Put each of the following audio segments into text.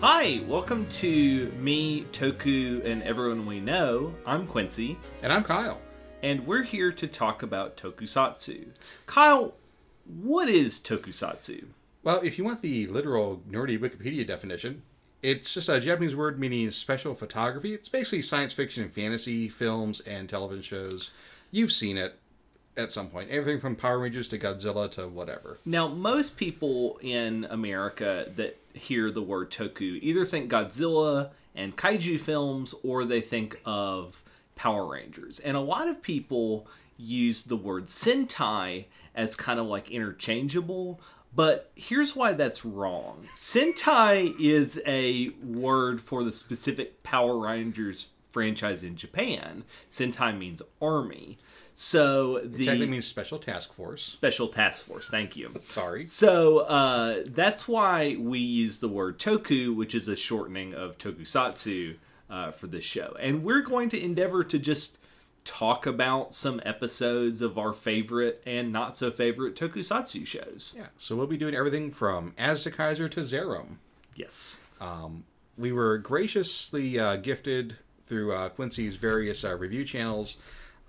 Hi, welcome to me, Toku, and everyone we know. I'm Quincy, And I'm Kyle. and we're here to talk about tokusatsu. Kyle, what is tokusatsu? Well, if you want the literal nerdy Wikipedia definition, it's just a Japanese word meaning special photography. It's basically science fiction and fantasy films and television shows. You've seen it at some point. Everything from Power Rangers to Godzilla to whatever. Now, most people in America that hear the word toku either think Godzilla and kaiju films or they think of Power Rangers. And a lot of people use the word Sentai as kind of like interchangeable. But here's why that's wrong. Sentai is a word for the specific Power Rangers franchise in Japan. Sentai means army. So It the technically means special task force. special task force. Thank you. Sorry. So uh, that's why we use the word toku, which is a shortening of tokusatsu, uh, for this show. And we're going to endeavor to just talk about some episodes of our favorite and not so favorite tokusatsu shows. Yeah. So we'll be doing everything from Aztekaiser to Zeiram. Yes. Um, We were graciously uh, gifted through uh, Quincy's various uh, review channels.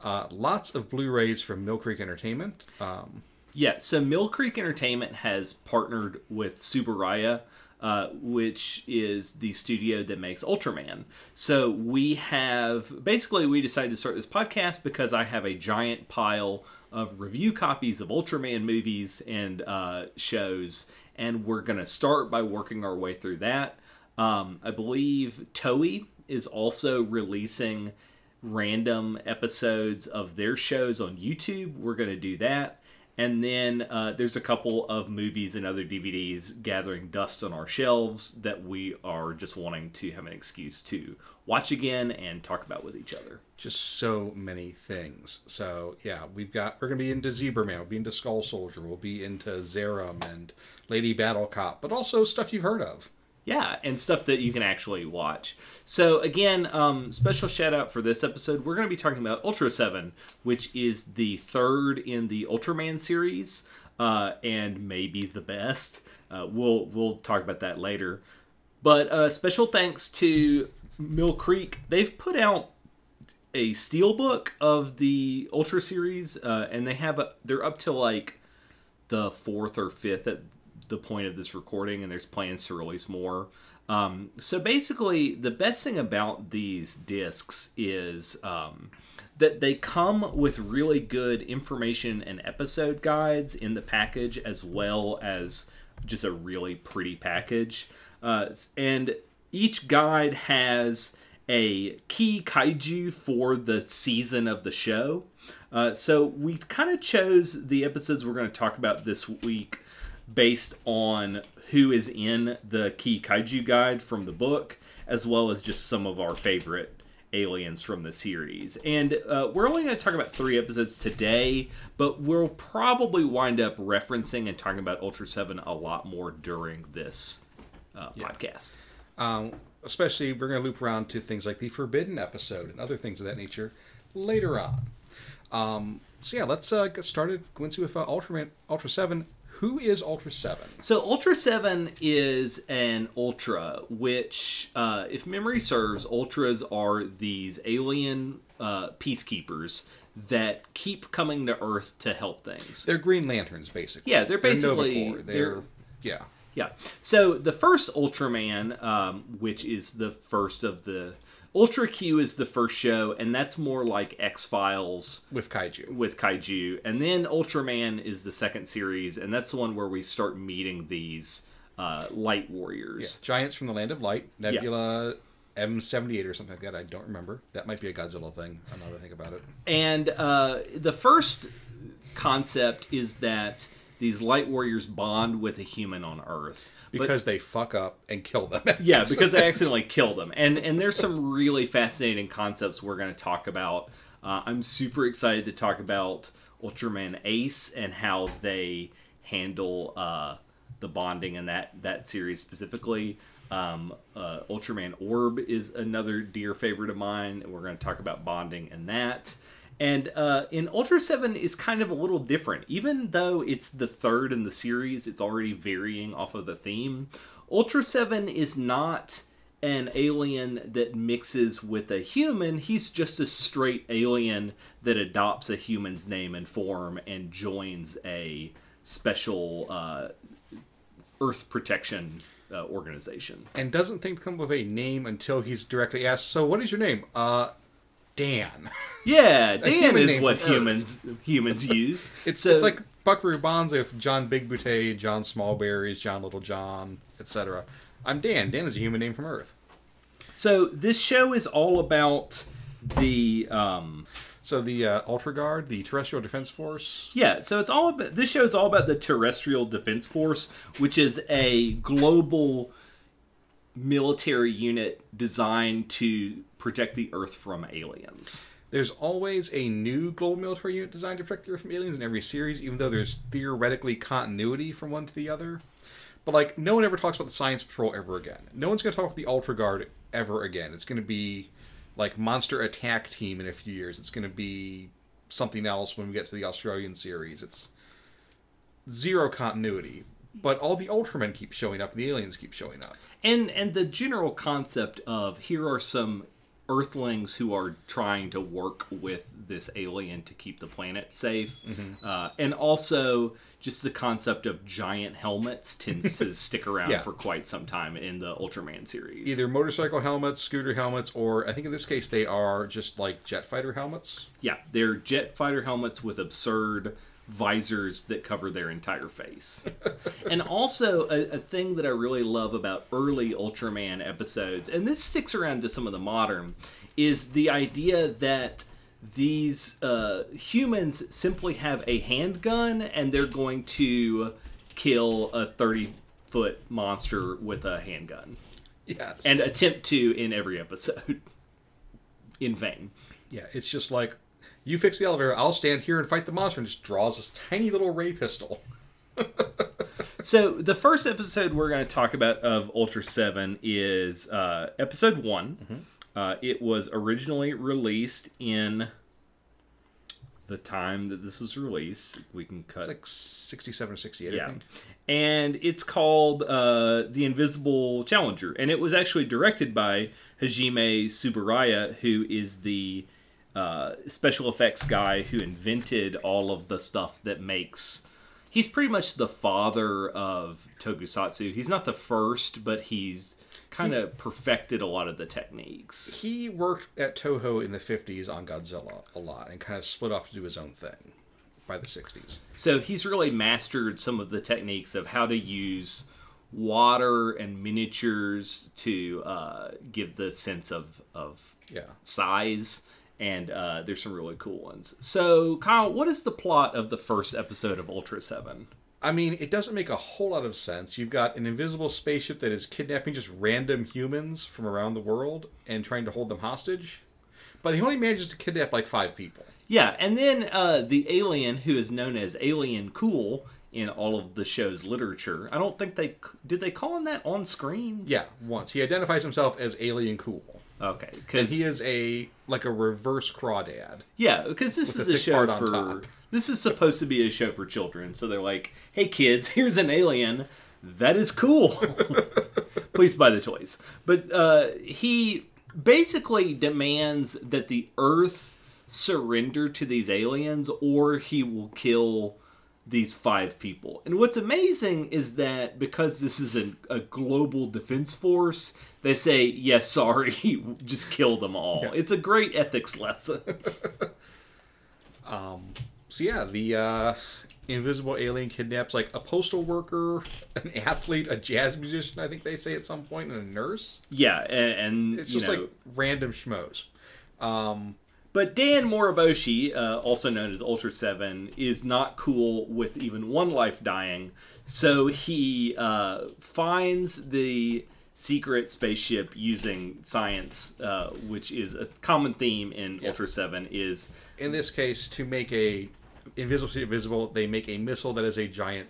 Uh, lots of Blu-rays from Mill Creek Entertainment. Um, Yeah, so Mill Creek Entertainment has partnered with Tsuburaya, uh, which is the studio that makes Ultraman. So we have basically we decided to start this podcast because I have a giant pile of review copies of Ultraman movies and uh, shows, and we're gonna start by working our way through that. Um, I believe Toei is also releasing random episodes of their shows on YouTube. We're going to do that. And then uh, there's a couple of movies and other DVDs gathering dust on our shelves that we are just wanting to have an excuse to watch again and talk about with each other. just so many things. So yeah, we've got we're gonna be into Zebraman, we'll be into Skull Soldier, we'll be into Zeiram and Lady Battle Cop, but also stuff you've heard of. Yeah, and stuff that you can actually watch. So again, um, special shout out for this episode. We're going to be talking about Ultra Seven, which is the third in the Ultraman series, uh, and maybe the best. Uh, we'll we'll talk about that later. But uh, special thanks to Mill Creek. They've put out a steelbook of the Ultra series, uh, and they have a, they're up to like the fourth or fifth at the point of this recording, and there's plans to release more. Um, so basically, the best thing about these discs is um, that they come with really good information and episode guides in the package, as well as just a really pretty package. Uh, and each guide has a key kaiju for the season of the show. Uh, so we kind of chose the episodes we're going to talk about this week based on who is in the key kaiju guide from the book, as well as just some of our favorite aliens from the series. And uh, we're only going to talk about three episodes today, but we'll probably wind up referencing and talking about Ultra 7 a lot more during this uh, podcast. Um, especially we're gonna loop around to things like the Forbidden episode and other things of that nature later on. Um, so yeah, let's uh, get started. Quincy with uh, Ultraman Ultra Seven. Who is Ultra Seven? So Ultra Seven is an ultra, which, uh, if memory serves, ultras are these alien uh, peacekeepers that keep coming to Earth to help things. They're Green Lanterns, basically. Yeah, they're basically- Corps. They're, they're- yeah. Yeah. So the first Ultraman, um, which is the first of the Ultra Q, is the first show, and that's more like X Files with kaiju. with kaiju, and then Ultraman is the second series, and that's the one where we start meeting these uh, light warriors. Giants from the Land of Light, Nebula M78 or something like that. I don't remember. That might be a Godzilla thing. I'm not to think about it. And uh, the first concept is that these light warriors bond with a human on Earth. But- Because they fuck up and kill them. yeah, because they accidentally kill them. And and there's some really fascinating concepts we're going to talk about. Uh, I'm super excited to talk about Ultraman Ace and how they handle uh, the bonding in that that series specifically. Um, uh, Ultraman Orb is another dear favorite of mine, and we're going to talk about bonding in that. And uh, in Ultra 7 is kind of a little different. Even though it's the third in the series, it's already varying off of the theme. Ultra 7 is not an alien that mixes with a human. He's just a straight alien that adopts a human's name and form and joins a special uh, Earth protection uh, organization. And doesn't think to come with a name until he's directly asked, So, what is your name? Uh, Dan. Yeah, Dan human is what from Earth. humans humans use. It's, So- it's like Buckaroo Banzai with John Big Boutte, John Smallberries, John Little John, etc. I'm Dan. Dan is a human name from Earth. So this show is all about the um So the uh, Ultra Guard, the Terrestrial Defense Force, yeah, so it's all about this show is all about the Terrestrial Defense Force, which is a global military unit designed to protect the Earth from aliens. There's always a new global military unit designed to protect the Earth from aliens in every series, even though there's theoretically continuity from one to the other. But like, no one ever talks about the Science Patrol ever again. No one's going to talk about the Ultra Guard ever again. It's going to be like Monster Attack Team in a few years. It's going to be something else when we get to the Australian series. It's zero continuity. But all the Ultramen keep showing up, and the aliens keep showing up. And and the general concept of here are some Earthlings who are trying to work with this alien to keep the planet safe, uh, and also just the concept of giant helmets tends to stick around Yeah. for quite some time in the Ultraman series. Either motorcycle helmets, scooter helmets, or I think in this case they are just like jet fighter helmets. yeah, they're jet fighter helmets with absurd visors that cover their entire face. and also, a, a thing that I really love about early Ultraman episodes, and this sticks around to some of the modern, is the idea that these uh, humans simply have a handgun and they're going to kill a 30 foot monster with a handgun Yes. and attempt to in every episode in vain. yeah, it's just like you fix the elevator, I'll stand here and fight the monster, and just draws this tiny little ray pistol. So the first episode we're going to talk about of Ultra Seven is uh, episode one. Uh, it was originally released in the time that this was released. We can cut. It's like sixty-seven or sixty-eight. I yeah, think. and it's called uh, the Invisible Challenger, and it was actually directed by Hajime Tsuburaya, who is the uh, special effects guy who invented all of the stuff that makes. He's pretty much the father of Tokusatsu. He's not the first, but he's kind of perfected a lot of the techniques. He worked at Toho in the fifties on Godzilla a lot, and kind of split off to do his own thing by the sixties. So he's really mastered some of the techniques of how to use water and miniatures to uh, give the sense of, of Yeah. size. And uh, there's some really cool ones. So, Kyle, what is the plot of the first episode of Ultra 7? I mean, it doesn't make a whole lot of sense. You've got an invisible spaceship that is kidnapping just random humans from around the world and trying to hold them hostage. But he only manages to kidnap like five people. Yeah, and then uh, the alien, who is known as Alien Cool in all of the show's literature, I don't think they did they call him that on screen. Yeah, once. He identifies himself as Alien Cool. Okay, because he is a like a reverse crawdad. Yeah, because this is the a show for top. this is supposed to be a show for children. So they're like, "Hey kids, here's an alien that is cool. Please buy the toys." But uh, he basically demands that the Earth surrender to these aliens, or he will kill these five people. And what's amazing is that because this is a, a global defense force, they say, yes, sorry, just kill them all. Yeah. It's a great ethics lesson. um, So yeah, the uh, invisible alien kidnaps like a postal worker, an athlete, a jazz musician. I think they say at some point, and a nurse. yeah, and, and It's just know, like random schmoes. Um, but Dan Moriboshi, uh, also known as Ultra Seven, is not cool with even one life dying. So he uh, finds the secret spaceship using science, uh, which is a common theme in Ultra Seven. Is in this case, to make a invisible visible, they make a missile that is a giant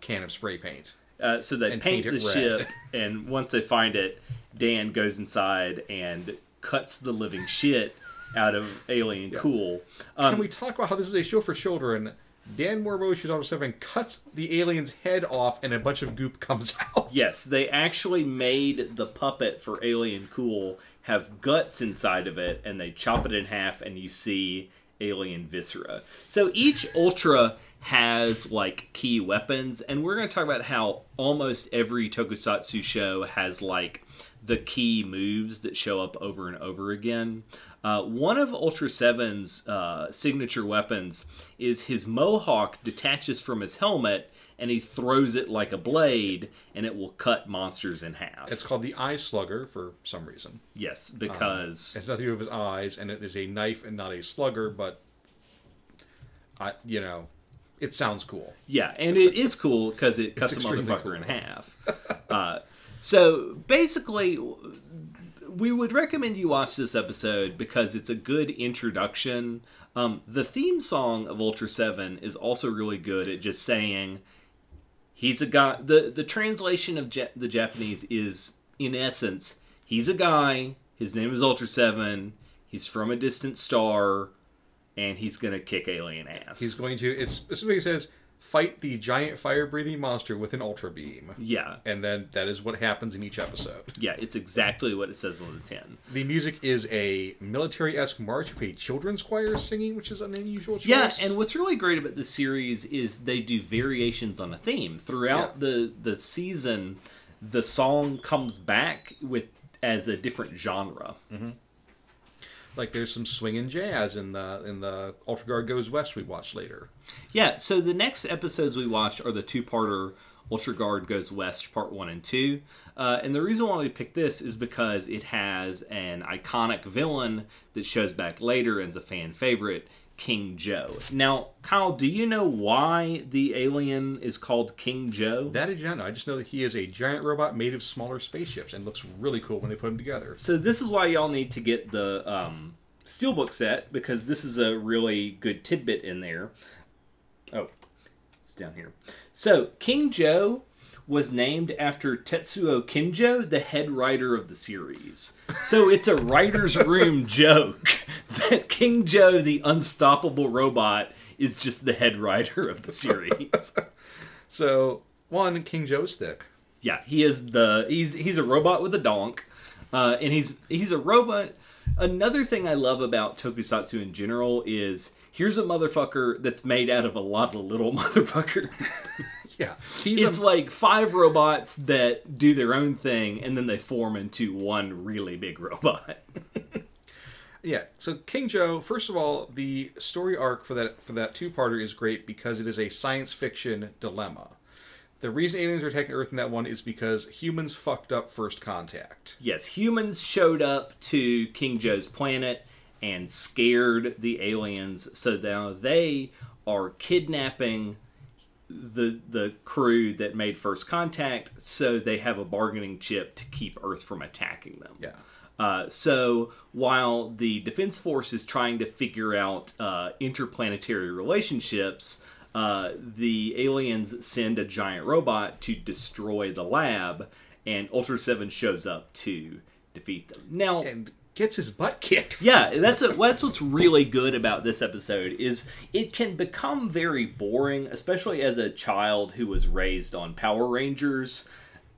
can of spray paint. Uh, so they paint, paint the red. ship, and once they find it, Dan goes inside and cuts the living shit out of Alien Cool. Um, Can we talk about how this is a show for children, Dan Moriboshi Ultra Seven, cuts the alien's head off, and a bunch of goop comes out. Yes, they actually made the puppet for Alien Cool have guts inside of it, and they chop it in half, and you see alien viscera. So each Ultra has like key weapons, and we're going to talk about how almost every tokusatsu show has like the key moves that show up over and over again. Uh, one of Ultra 7's uh, signature weapons is his mohawk detaches from his helmet and he throws it like a blade and it will cut monsters in half. It's called the Eye Slugger for some reason. yes, because It's nothing to do with his eyes, and it is a knife and not a slugger, but I, you know, it sounds cool. Yeah, and it is cool because it cuts a motherfucker cool. in half. Uh, so basically, we would recommend you watch this episode because it's a good introduction. Um, the theme song of Ultra Seven is also really good at just saying he's a guy. the The translation of the Japanese is, in essence, he's a guy. His name is Ultra Seven. He's from a distant star, and he's gonna kick alien ass. He's going to. It specifically says fight the giant fire-breathing monster with an ultra beam, yeah, and then that is what happens in each episode. Yeah, it's exactly what it says on the tin. The music is a military-esque march with a children's choir singing, which is an unusual choice. Yeah, and what's really great about this series is they do variations on a theme throughout Yeah. the the season. The song comes back with as a different genre. Mm-hmm. Like there's some swing and jazz in the in the Ultra Guard Goes West we watched later. Yeah, so the next episodes we watched are the two-parter Ultra Guard Goes West Part 1 and 2. Uh, and the reason why we picked this is because it has an iconic villain that shows back later and is a fan favorite, King Joe. Now, Kyle, do you know why the alien is called King Joe? That I do not know. I just know that he is a giant robot made of smaller spaceships and looks really cool when they put them together. So this is why y'all need to get the um, steelbook set because this is a really good tidbit in there. Oh, it's down here. So King Joe was named after Tetsuo Kinjo, the head writer of the series. So it's a writer's room joke that King Joe, the unstoppable robot, is just the head writer of the series. So one King Joe's thick. Yeah, he is the he's he's a robot with a donk, uh, and he's he's a robot. Another thing I love about Tokusatsu in general is here's a motherfucker that's made out of a lot of little motherfuckers. Yeah, it's a, like five robots that do their own thing, and then they form into one really big robot. yeah. So King Joe, first of all, the story arc for that for that two parter is great because it is a science fiction dilemma. The reason aliens are attacking Earth in that one is because humans fucked up first contact. yes, humans showed up to King Joe's planet and scared the aliens, so now they are kidnapping the the crew that made first contact, so they have a bargaining chip to keep Earth from attacking them. Yeah. Uh, so while the Defense Force is trying to figure out uh, interplanetary relationships, uh, the aliens send a giant robot to destroy the lab, and Ultra Seven shows up to defeat them. Now, And gets his butt kicked. yeah, that's a, that's what's really good about this episode is it can become very boring, especially as a child who was raised on Power Rangers.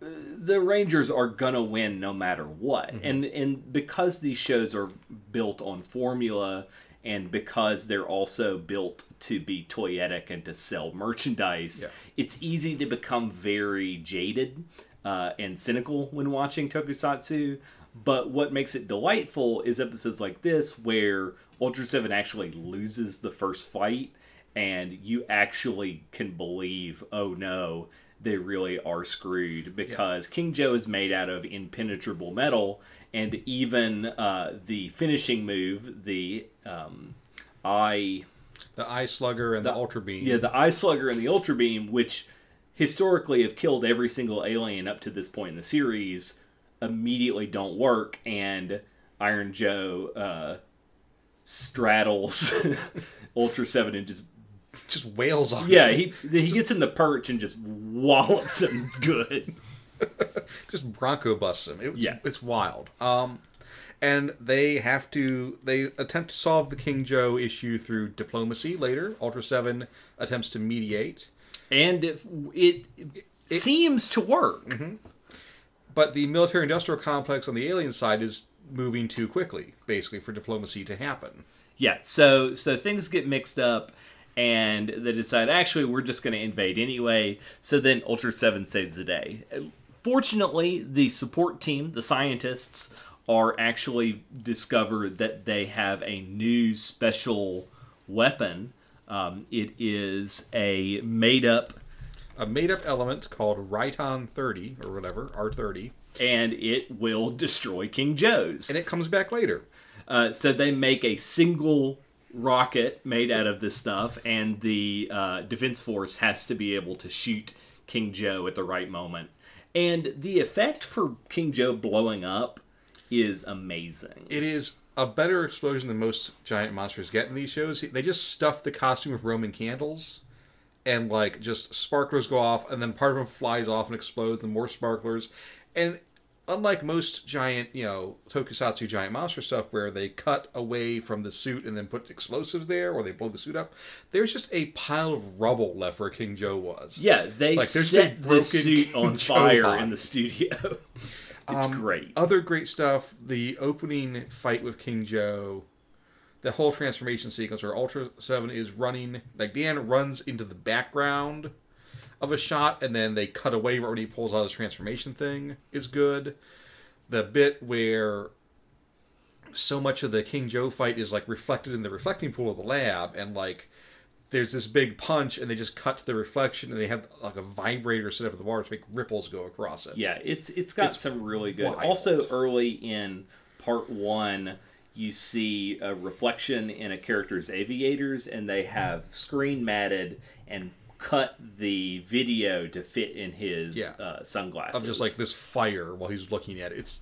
Uh, The Rangers are gonna win no matter what, and and because these shows are built on formula, and because they're also built to be toyetic and to sell merchandise, Yeah. it's easy to become very jaded uh, and cynical when watching tokusatsu. But what makes it delightful is episodes like this where Ultra 7 actually loses the first fight and you actually can believe, oh no, they really are screwed because King Joe is made out of impenetrable metal and even uh, the finishing move, the um, eye The eye slugger and the, ultra beam. yeah, the Eye Slugger and the Ultra Beam, which historically have killed every single alien up to this point in the series, immediately don't work, and Iron Joe uh, straddles Ultra Seven and just just wails on. yeah, him. he he gets in the perch and just wallops him good. just bronco busts him. It's, Yeah. it's wild. Um, and they have to they attempt to solve the King Joe issue through diplomacy. Later, Ultra Seven attempts to mediate, and it, it, it seems to work. Mm-hmm. But the military-industrial complex on the alien side is moving too quickly, basically, for diplomacy to happen. Yeah, so so things get mixed up, and they decide actually we're just going to invade anyway. So then Ultra Seven saves the day. Fortunately, the support team, the scientists, are actually discovered that they have a new special weapon. Um, it is a made up a made up element called Ryton 30 or whatever, R30. And it will destroy King Joe's. And it comes back later. Uh, so they make a single rocket made out of this stuff, and the uh, Defense Force has to be able to shoot King Joe at the right moment. And the effect for King Joe blowing up is amazing. It is a better explosion than most giant monsters get in these shows. They just stuff the costume with Roman candles and like just sparklers go off and then part of them flies off and explodes and more sparklers and unlike most giant you know tokusatsu giant monster stuff where they cut away from the suit and then put explosives there or they blow the suit up there's just a pile of rubble left where king joe was yeah they like, set the suit king on fire in the studio it's um, great other great stuff the opening fight with king joe the whole transformation sequence where Ultra Seven is running, like Dan runs into the background of a shot, and then they cut away right when he pulls out his transformation thing is good. The bit where so much of the King Joe fight is like reflected in the reflecting pool of the lab, and like there's this big punch, and they just cut to the reflection, and they have like a vibrator set up at the water to make ripples go across it. Yeah, it's it's got it's some really good. Wild. Also, early in part one you see a reflection in a character's aviators, and they have screen matted and cut the video to fit in his yeah. uh, sunglasses. Of just like this fire while he's looking at it. It's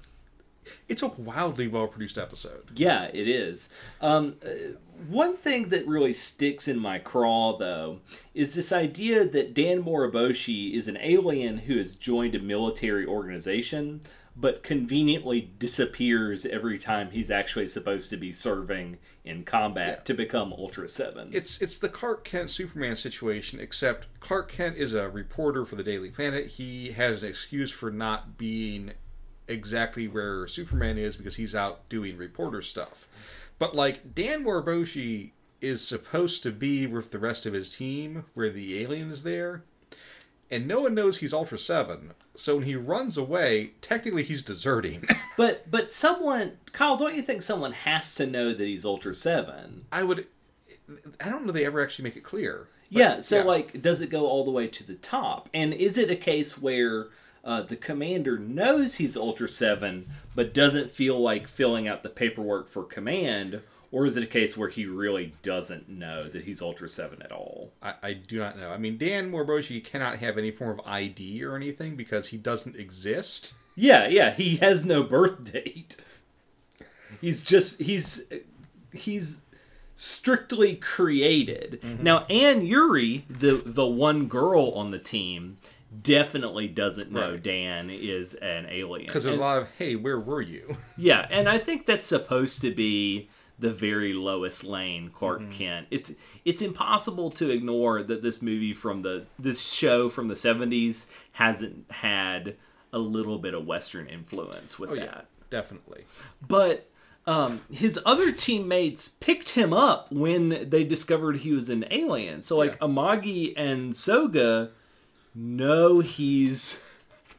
it's a wildly well produced episode. Yeah, it is. Um, uh, one thing that really sticks in my craw, though, is this idea that Dan Moriboshi is an alien who has joined a military organization but conveniently disappears every time he's actually supposed to be serving in combat yeah. to become Ultra Seven. It's it's the Clark Kent Superman situation, except Clark Kent is a reporter for the Daily Planet. He has an excuse for not being exactly where Superman is because he's out doing reporter stuff. But like Dan Moriboshi is supposed to be with the rest of his team where the alien is there and no one knows he's Ultra Seven. So when he runs away, technically he's deserting. but but someone, Kyle, don't you think someone has to know that he's Ultra Seven? I would. I don't know they ever actually make it clear. But, yeah. So yeah. like, does it go all the way to the top? And is it a case where? Uh, the commander knows he's Ultra 7, but doesn't feel like filling out the paperwork for command, or is it a case where he really doesn't know that he's Ultra 7 at all? I, I do not know. I mean, Dan Moriboshi cannot have any form of ID or anything because he doesn't exist. Yeah, yeah, he has no birth date. He's just he's he's strictly created. Mm-hmm. Now, Anne Yuri, the the one girl on the team, definitely doesn't know right. Dan is an alien. Because there's and, a lot of, hey, where were you? Yeah, and I think that's supposed to be the very Lois Lane Clark mm-hmm. Kent. It's it's impossible to ignore that this movie from the this show from the 70s hasn't had a little bit of western influence with oh, that. Yeah, definitely. But um, his other teammates picked him up when they discovered he was an alien. So like yeah. Amagi and Soga know he's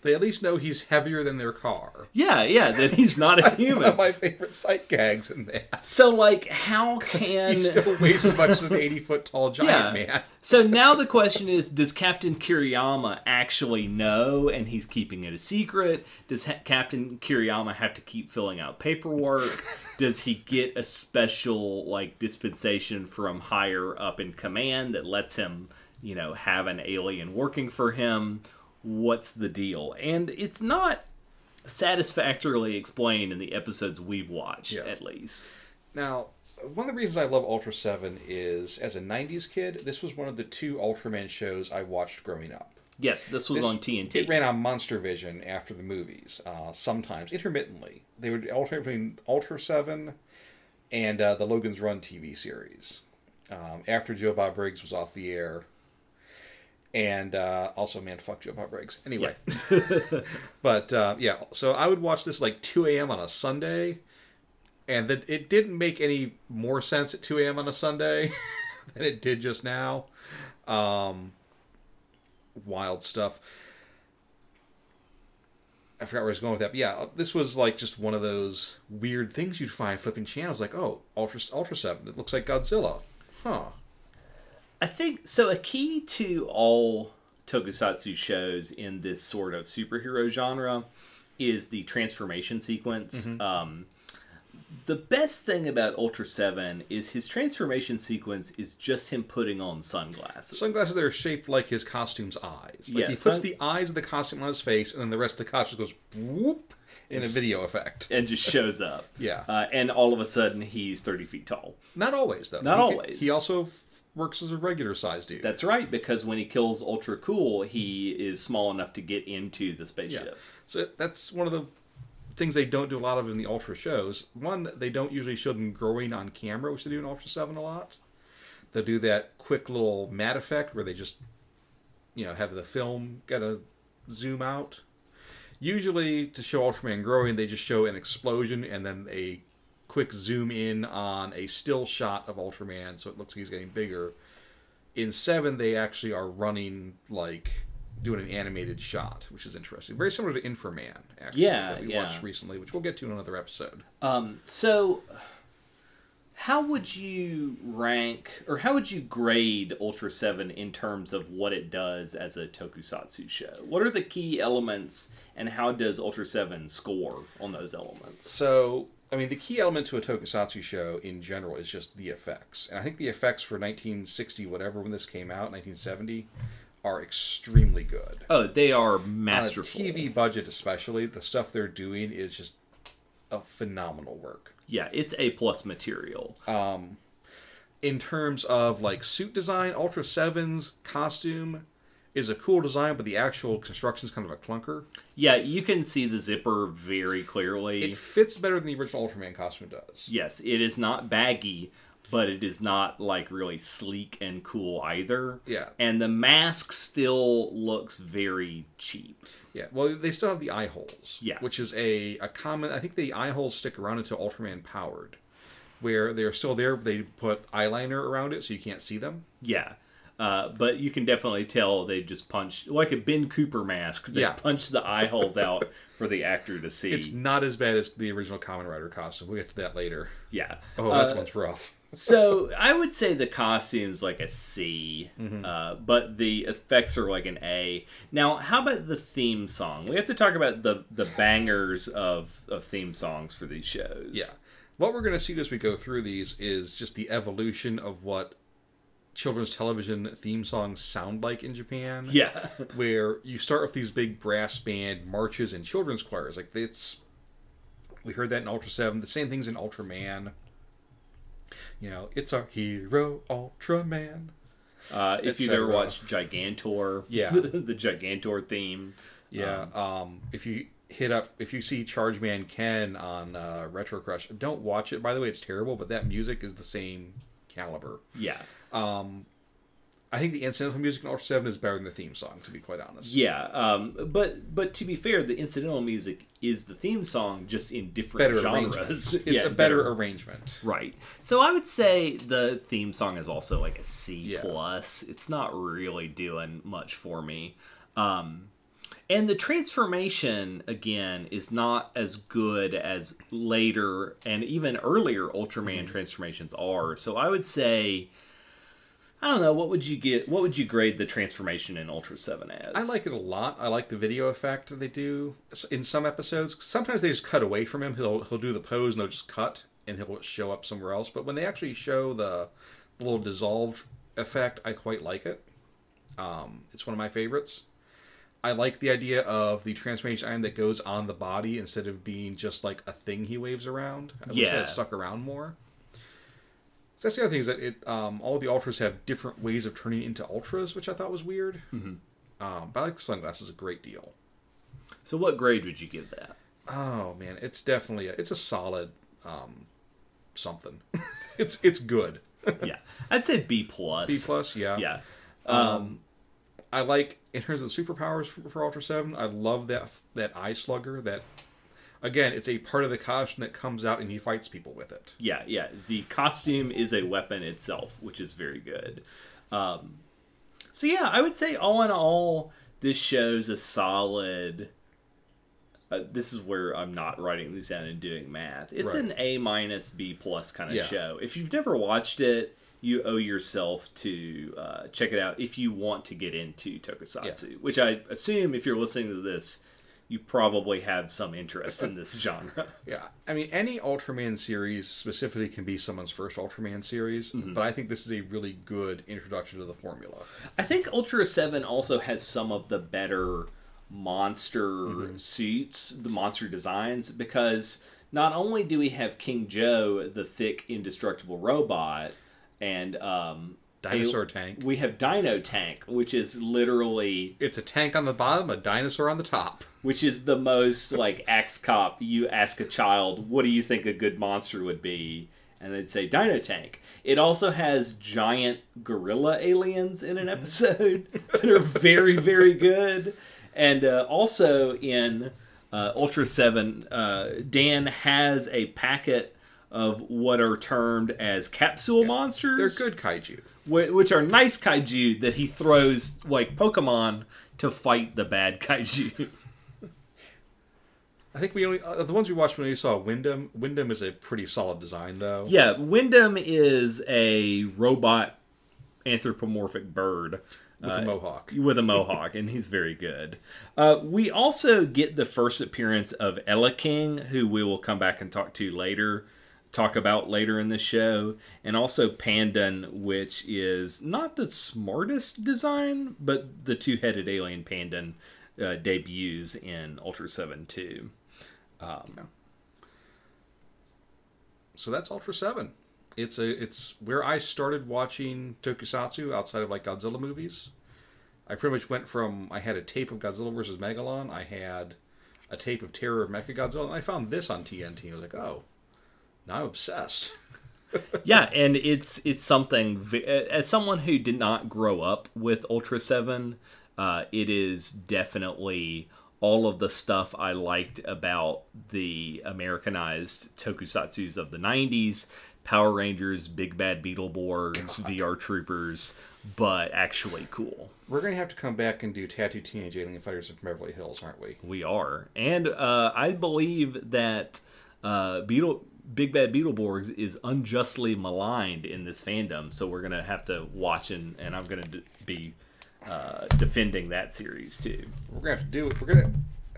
they at least know he's heavier than their car. Yeah, yeah, that he's not a human. One of my favorite sight gags in that. So, like, how can he still weighs as much as an eighty foot tall giant yeah. man? so now the question is: Does Captain Kiriyama actually know, and he's keeping it a secret? Does ha- Captain Kiriyama have to keep filling out paperwork? Does he get a special like dispensation from higher up in command that lets him, you know, have an alien working for him? what's the deal? And it's not satisfactorily explained in the episodes we've watched, yeah. at least. Now, one of the reasons I love Ultra 7 is as a 90s kid, this was one of the two Ultraman shows I watched growing up. Yes, this was This- on TNT. It ran on Monster Vision after the movies, uh, sometimes intermittently. They would alternate between Ultra Seven and uh, the Logan's Run TV series. Um, after Joe Bob Briggs was off the air, and uh, also man, fuck Joe Bob Briggs. Anyway, but uh, yeah, so I would watch this like 2 a.m. on a Sunday, and that it didn't make any more sense at 2 a.m. on a Sunday than it did just now. Um, wild stuff. I forgot where I was going with that. But yeah, this was like just one of those weird things you'd find flipping channels. Like, oh, Ultra Ultra Seven. It looks like Godzilla. Huh. I think so. A key to all tokusatsu shows in this sort of superhero genre is the transformation sequence. Um, the best thing about Ultra Seven is his transformation sequence is just him putting on sunglasses. Sunglasses that are shaped like his costume's eyes. Like Yeah, he puts sun- the eyes of the costume on his face, and then the rest of the costume goes whoop in a video effect. and just shows up. Yeah. Uh, and all of a sudden, he's 30 feet tall. Not always though. Not He- always. He also works as a regular sized dude. That's right, because when he kills Ultra Cool, he is small enough to get into the spaceship. Yeah. So that's one of the things they don't do a lot of in the Ultra shows. One, they don't usually show them growing on camera, which they do in Ultra 7 a lot. They'll do that quick little matte effect where they just, you know, have the film kind of zoom out. Usually, to show Ultraman growing, they just show an explosion and then a quick zoom in on a still shot of Ultraman, so it looks like he's getting bigger. In 7, they actually are running like doing an animated shot, which is interesting. Very similar to Inframan, actually, Yeah, that we yeah. watched recently, which we'll get to in another episode. Um, so, how would you rank, or how would you grade Ultra 7 in terms of what it does as a tokusatsu show? What are the key elements, and how does Ultra 7 score on those elements? So, I mean, the key element to a tokusatsu show in general is just the effects. And I think the effects for 1960, whatever, when this came out, 1970, are extremely good. Oh, they are masterful. On a. TV budget, especially, the stuff they're doing is just a phenomenal work. Yeah, it's A plus material. Um, in terms of like suit design, Ultra 7's costume is a cool design, but the actual construction is kind of a clunker. Yeah, you can see the zipper very clearly. It fits better than the original Ultraman costume does. yes, it is not baggy, but it is not like really sleek and cool either. Yeah. And the mask still looks very cheap. Yeah, well, they still have the eye holes. Yeah. Which is a, a common. I think the eye holes stick around until Ultraman powered, where they're still there. But they put eyeliner around it so you can't see them. Yeah. Uh, but you can definitely tell they just punched like a Ben Cooper mask. They Yeah. punched the eye holes out for the actor to see. It's not as bad as the original Kamen Rider costume. We'll get to that later. yeah. Oh, Uh, that one's rough. so I would say the costume's like a C, Mm-hmm. uh, but the effects are like an A. Now, how about the theme song? We have to talk about the the bangers of, of theme songs for these shows. Yeah. What we're going to see as we go through these is just the evolution of what children's television theme songs sound like in Japan. Yeah. Where you start with these big brass band marches and children's choirs. Like it's we heard that in Ultra 7. The same things in Ultraman. You know, it's our hero Ultraman. Uh, if you've ever watched Gigantor, Yeah. the Gigantor theme. Yeah. Um, if you hit up if you see Charge Man Ken on uh, Retro Crush, don't watch it by the way, it's terrible, but that music is the same caliber. Yeah. Um, I think the incidental music in Ultra Seven is better than the theme song, to be quite honest. Yeah, um, but but to be fair, the incidental music is the theme song, just in different better genres. It's Yeah, a better arrangement. Right. So I would say the theme song is also like a C Yeah. plus. It's not really doing much for me. Um, and the transformation again is not as good as later and even earlier Ultraman Mm-hmm. transformations are. So I would say I don't know, what would you get what would you grade the transformation in Ultra 7 as? I like it a lot. I like the video effect that they do in some episodes. Sometimes they just cut away from him. He'll he'll do the pose and they'll just cut and he'll show up somewhere else. But when they actually show the, the little dissolved effect, I quite like it. Um, it's one of my favorites. I like the idea of the transformation item that goes on the body instead of being just like a thing he waves around. I wish Yeah. it stuck around more. So that's the other thing is that it um, all the ultras have different ways of turning into ultras, which I thought was weird. Um, but I like the sunglasses a great deal. So, what grade would you give that? Oh man, it's definitely a, it's a solid um, something. it's it's good. yeah, I'd say B plus. B plus, yeah. Yeah. Um, I like in terms of superpowers for, for Ultra Seven. I love that that eye slugger. That again, it's a part of the costume that comes out and he fights people with it. Yeah, yeah. The costume is a weapon itself, which is very good. Um, so yeah, I would say all in all, this shows a solid. Uh, this is where I'm not writing these down and doing math. It's Right. an A minus B plus kind of Yeah. show. If you've never watched it, you owe yourself to uh, check it out if you want to get into Tokusatsu. Which I assume, if you're listening to this, you probably have some interest in this genre. Yeah, I mean, any Ultraman series specifically can be someone's first Ultraman series, Mm-hmm. but I think this is a really good introduction to the formula. I think Ultra 7 also has some of the better monster suits, the monster designs, because not only do we have King Joe, the thick, indestructible robot, and um, Dinosaur a- tank. we have Dino Tank, which is literally It's a tank on the bottom, a dinosaur on the top. which is the most like axe cop you ask a child what do you think a good monster would be and they'd say dino tank it also has giant gorilla aliens in an episode that are very very good and uh, also in uh, ultra 7 uh, dan has a packet of what are termed as capsule monsters They're good kaiju. which are nice kaiju that he throws like Pokemon to fight the bad kaiju. I think we only uh, the ones we watched when we saw Windom. Windom is a pretty solid design, though. yeah, Windom is a robot anthropomorphic bird with a mohawk. with a mohawk, and he's very good. Uh, we also get the first appearance of Eleking, who we will come back and talk to later, talk about later in the show, and also Pandon, which is not the smartest design, but the two-headed alien Pandon uh, debuts in Ultra Seven too. So that's Ultra Seven. It's a it's where I started watching Tokusatsu outside of like Godzilla movies. I pretty much went from I had a tape of Godzilla versus Megalon. I had a tape of Terror of Mechagodzilla, and I found this on TNT. I was like, oh, now I'm obsessed. yeah, and it's it's something as someone who did not grow up with Ultra Seven, uh, it is definitely all of the stuff I liked about the Americanized tokusatsu's of the '90s, Power Rangers, Big Bad Beetleborgs, VR Troopers, but actually cool. We're gonna have to come back and do Tattoo Teenage Alien Fighters of Beverly Hills, aren't we? We are, and uh, I believe that uh, Beetle. Big Bad Beetleborgs is unjustly maligned in this fandom, so we're gonna have to watch and, and I'm gonna d- be uh, defending that series too. We're gonna have to do it. We're gonna.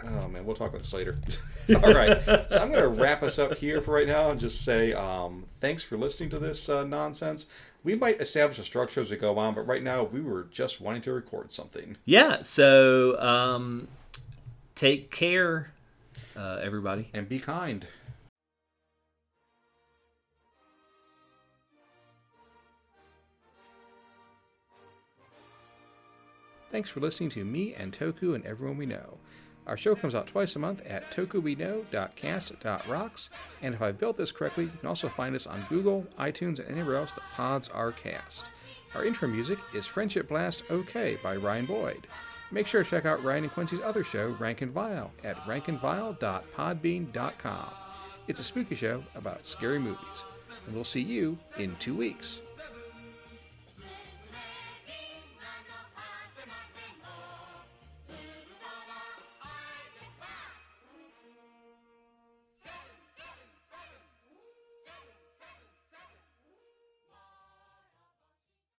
Oh man, we'll talk about this later. All right, so I'm gonna wrap us up here for right now and just say um, thanks for listening to this uh, nonsense. We might establish a structure as we go on, but right now we were just wanting to record something. Yeah, so um, take care, uh, everybody. And be kind. Thanks for listening to me and Toku and everyone we know. Our show comes out twice a month at tokubeknow.cast.rocks, and if I've built this correctly, you can also find us on Google, iTunes, and anywhere else that pods are cast. Our intro music is Friendship Blast OK by Ryan Boyd. Make sure to check out Ryan and Quincy's other show, Rank and Vile, at rankandvile.podbean.com. It's a spooky show about scary movies, and we'll see you in two weeks.